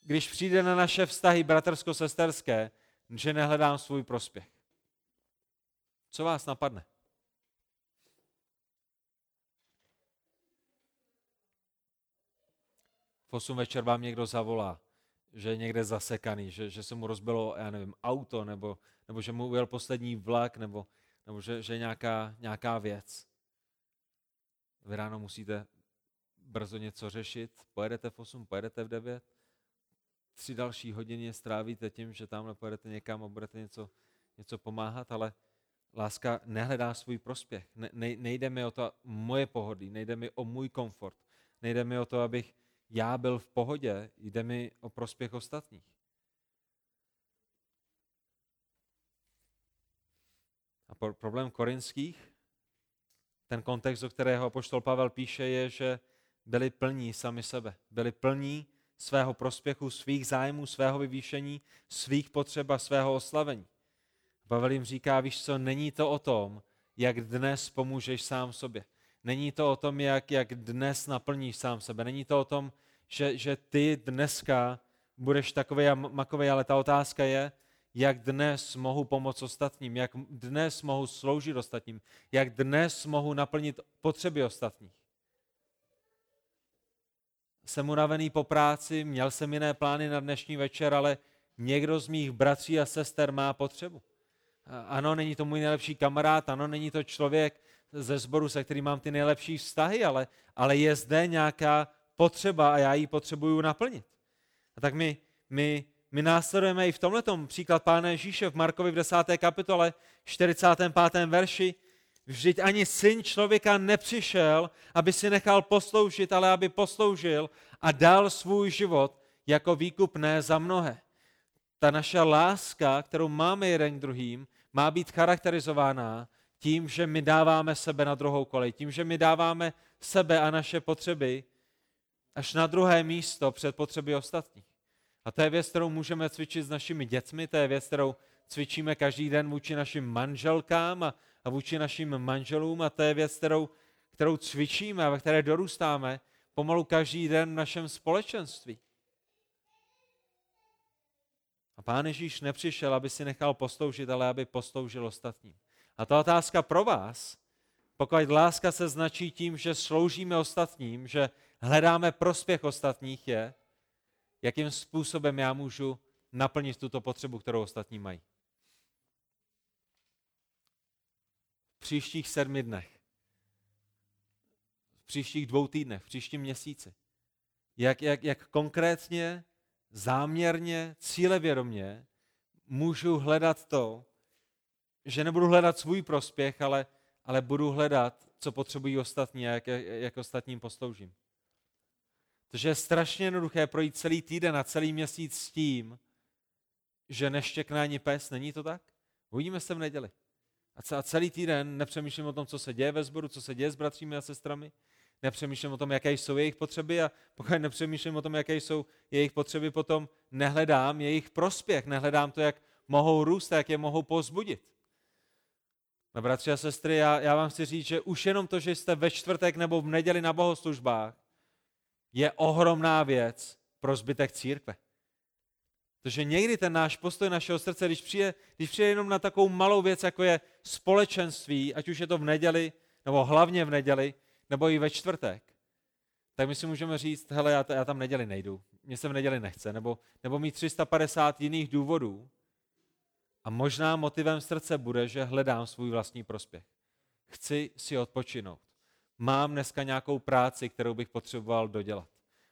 když přijde na naše vztahy bratrsko-sesterské, že nehledám svůj prospěch? Co vás napadne? V 8 večer vám někdo zavolá že je někde zasekaný, že, že se mu rozbilo, já nevím, auto, nebo, nebo že mu ujel poslední vlak, nebo, nebo že, že nějaká, nějaká věc. Vy ráno musíte brzo něco řešit, pojedete v 8, pojedete v 9, tři další hodiny strávíte tím, že tamhle pojedete někam a budete něco, něco pomáhat, ale láska nehledá svůj prospěch. Ne, nejde mi o to moje pohodlí, nejde mi o můj komfort, nejde mi o to, abych já byl v pohodě, jde mi o prospěch ostatních. A problém korinských, ten kontext, do kterého apoštol Pavel píše, je, že byli plní sami sebe. Byli plní svého prospěchu, svých zájmů, svého vyvýšení, svých potřeb a svého oslavení. Pavel jim říká, víš co, není to o tom, jak dnes pomůžeš sám sobě. Není to o tom, jak, jak dnes naplníš sám sebe. Není to o tom, že, že ty dneska budeš takový a makový, ale ta otázka je, jak dnes mohu pomoct ostatním, jak dnes mohu sloužit ostatním, jak dnes mohu naplnit potřeby ostatních. Jsem unavený po práci, měl jsem jiné plány na dnešní večer, ale někdo z mých bratří a sester má potřebu. Ano, není to můj nejlepší kamarád, ano, není to člověk ze sboru, se kterým mám ty nejlepší vztahy, ale, ale je zde nějaká potřeba a já ji potřebuju naplnit. A tak my, my, my následujeme i v tomhle příklad Pána Ježíše v Markovi v 10. kapitole 45. verši. Vždyť ani syn člověka nepřišel, aby si nechal posloužit, ale aby posloužil a dal svůj život jako výkupné za mnohé. Ta naše láska, kterou máme jeden k druhým, má být charakterizována tím, že my dáváme sebe na druhou kolej, tím, že my dáváme sebe a naše potřeby až na druhé místo před potřeby ostatních. A to je věc, kterou můžeme cvičit s našimi dětmi, to je věc, kterou cvičíme každý den vůči našim manželkám a, a vůči našim manželům a to je věc, kterou, kterou cvičíme a ve které dorůstáme pomalu každý den v našem společenství. A Pán Ježíš nepřišel, aby si nechal posloužit, ale aby posloužil ostatním. A ta otázka pro vás, pokud láska se značí tím, že sloužíme ostatním, že hledáme prospěch ostatních, je, jakým způsobem já můžu naplnit tuto potřebu, kterou ostatní mají. V příštích sedmi dnech, v příštích dvou týdnech, v příštím měsíci, jak, jak, jak konkrétně, záměrně, cílevědomě můžu hledat to, že nebudu hledat svůj prospěch, ale, ale budu hledat, co potřebují ostatní a jak, jak ostatním posloužím. Takže je strašně jednoduché projít celý týden a celý měsíc s tím, že neštěkne ani pes, není to tak? Uvidíme se v neděli. A celý týden nepřemýšlím o tom, co se děje ve sboru, co se děje s bratřími a sestrami, nepřemýšlím o tom, jaké jsou jejich potřeby a pokud nepřemýšlím o tom, jaké jsou jejich potřeby, potom nehledám jejich prospěch, nehledám to, jak mohou růst a jak je mohou pozbudit. No, bratři a sestry, já, já vám chci říct, že už jenom to, že jste ve čtvrtek nebo v neděli na bohoslužbách, je ohromná věc pro zbytek církve. Protože někdy ten náš postoj našeho srdce, když přijde, když přijde jenom na takovou malou věc, jako je společenství, ať už je to v neděli, nebo hlavně v neděli, nebo i ve čtvrtek, tak my si můžeme říct, hele, já, já tam neděli nejdu, mě se v neděli nechce, nebo, nebo mít 350 jiných důvodů. A možná motivem srdce bude, že hledám svůj vlastní prospěch. Chci si odpočinout. Mám dneska nějakou práci, kterou bych potřeboval dodělat.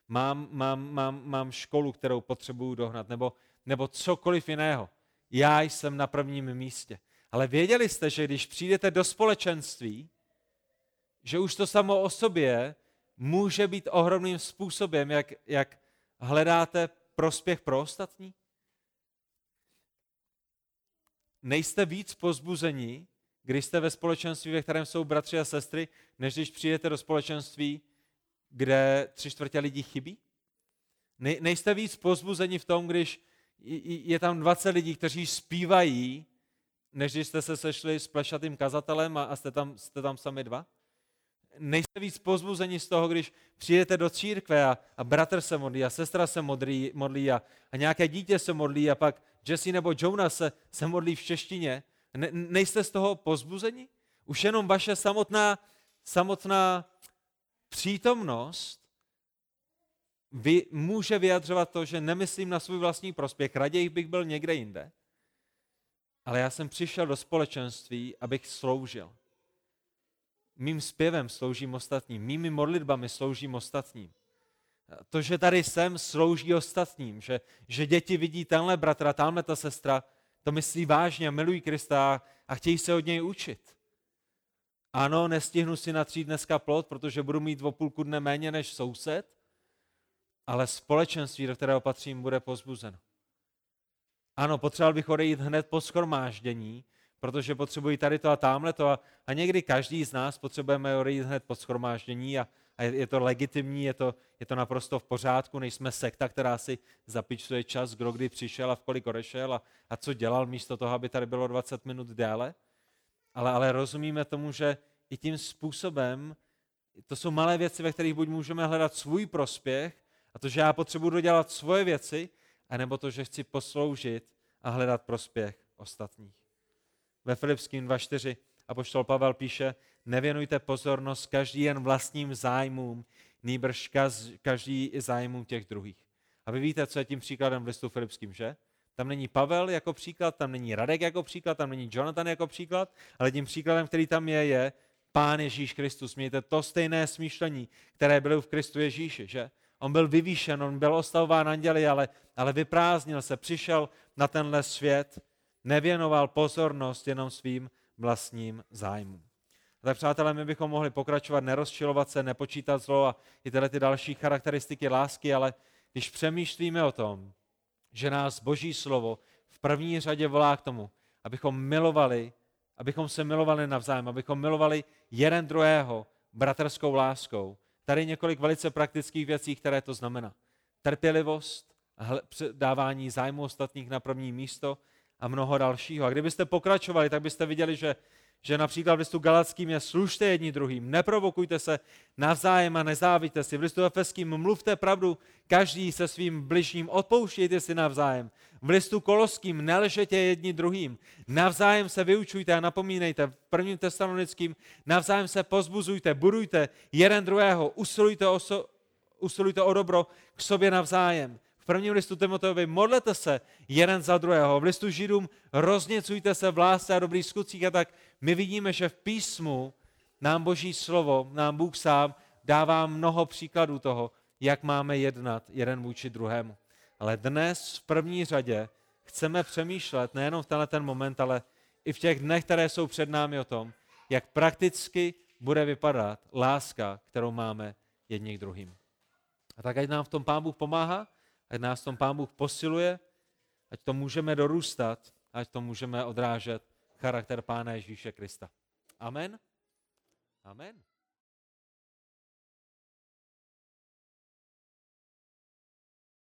Mám, mám, mám, mám školu, kterou potřebuju dohnat, nebo, nebo cokoliv jiného. Já jsem na prvním místě. Ale věděli jste, že když přijdete do společenství, že už to samo o sobě může být ohromným způsobem, jak, jak hledáte prospěch pro ostatní? Nejste víc pozbuzení, když jste ve společenství, ve kterém jsou bratři a sestry, než když přijdete do společenství, kde tři čtvrtě lidí chybí? Ne, nejste víc pozbuzení v tom, když je tam 20 lidí, kteří zpívají, než když jste se sešli s plešatým kazatelem a, jste, tam, jste tam sami dva? nejste víc pozbuzeni z toho, když přijdete do církve a, a bratr se modlí a sestra se modlí, modlí a, a nějaké dítě se modlí a pak Jesse nebo Jonah se, se modlí v češtině. Ne, nejste z toho pozbuzeni? Už jenom vaše samotná, samotná přítomnost vy, může vyjadřovat to, že nemyslím na svůj vlastní prospěch, raději bych byl někde jinde, ale já jsem přišel do společenství, abych sloužil mým zpěvem sloužím ostatním, mými modlitbami sloužím ostatním. To, že tady jsem, slouží ostatním, že, že děti vidí tenhle bratra, tamhle ta sestra, to myslí vážně, milují Krista a chtějí se od něj učit. Ano, nestihnu si natřít dneska plot, protože budu mít o půlku dne méně než soused, ale společenství, do kterého patřím, bude pozbuzeno. Ano, potřeboval bych odejít hned po schromáždění, protože potřebují tady to a tamhle to a, a někdy každý z nás potřebujeme odejít hned po schromáždění a, a je, je to legitimní, je to, je to naprosto v pořádku, nejsme sekta, která si zapičuje čas, kdo kdy přišel a v kolik odešel a, a co dělal místo toho, aby tady bylo 20 minut déle. Ale, ale rozumíme tomu, že i tím způsobem, to jsou malé věci, ve kterých buď můžeme hledat svůj prospěch, a to, že já potřebuji dodělat svoje věci, anebo to, že chci posloužit a hledat prospěch ostatních. Ve Filipským 2.4 apoštol Pavel píše, nevěnujte pozornost každý jen vlastním zájmům, nýbrž každý i zájmům těch druhých. A vy víte, co je tím příkladem v listu Filipským, že? Tam není Pavel jako příklad, tam není Radek jako příklad, tam není Jonathan jako příklad, ale tím příkladem, který tam je, je Pán Ježíš Kristus. Mějte to stejné smýšlení, které bylo v Kristu Ježíši, že? On byl vyvýšen, on byl ostavován anděli, ale, ale vyprázdnil se, přišel na tenhle svět nevěnoval pozornost jenom svým vlastním zájmům. Tak přátelé, my bychom mohli pokračovat, nerozčilovat se, nepočítat zlo a i tyhle ty další charakteristiky lásky, ale když přemýšlíme o tom, že nás Boží slovo v první řadě volá k tomu, abychom milovali, abychom se milovali navzájem, abychom milovali jeden druhého bratrskou láskou. Tady několik velice praktických věcí, které to znamená. Trpělivost, dávání zájmu ostatních na první místo, a mnoho dalšího. A kdybyste pokračovali, tak byste viděli, že, že například v listu Galackým je služte jedni druhým, neprovokujte se navzájem a nezávíte si. V listu Efeským mluvte pravdu, každý se svým bližním, odpouštějte si navzájem. V listu Koloským nelžetě jedni druhým, navzájem se vyučujte a napomínejte. V prvním tesalonickým navzájem se pozbuzujte, budujte jeden druhého, usilujte o, so, usilujte o dobro k sobě navzájem. V prvním listu Timoteovi modlete se jeden za druhého. V listu Židům rozněcujte se v lásce a dobrých skutcích a tak my vidíme, že v písmu nám Boží slovo, nám Bůh sám dává mnoho příkladů toho, jak máme jednat jeden vůči druhému. Ale dnes v první řadě chceme přemýšlet nejenom v tenhle ten moment, ale i v těch dnech, které jsou před námi o tom, jak prakticky bude vypadat láska, kterou máme jedni k druhým. A tak ať nám v tom Pán Bůh pomáhá, ať nás v tom Pán Bůh posiluje, ať to můžeme dorůstat, ať to můžeme odrážet charakter Pána Ježíše Krista. Amen. Amen.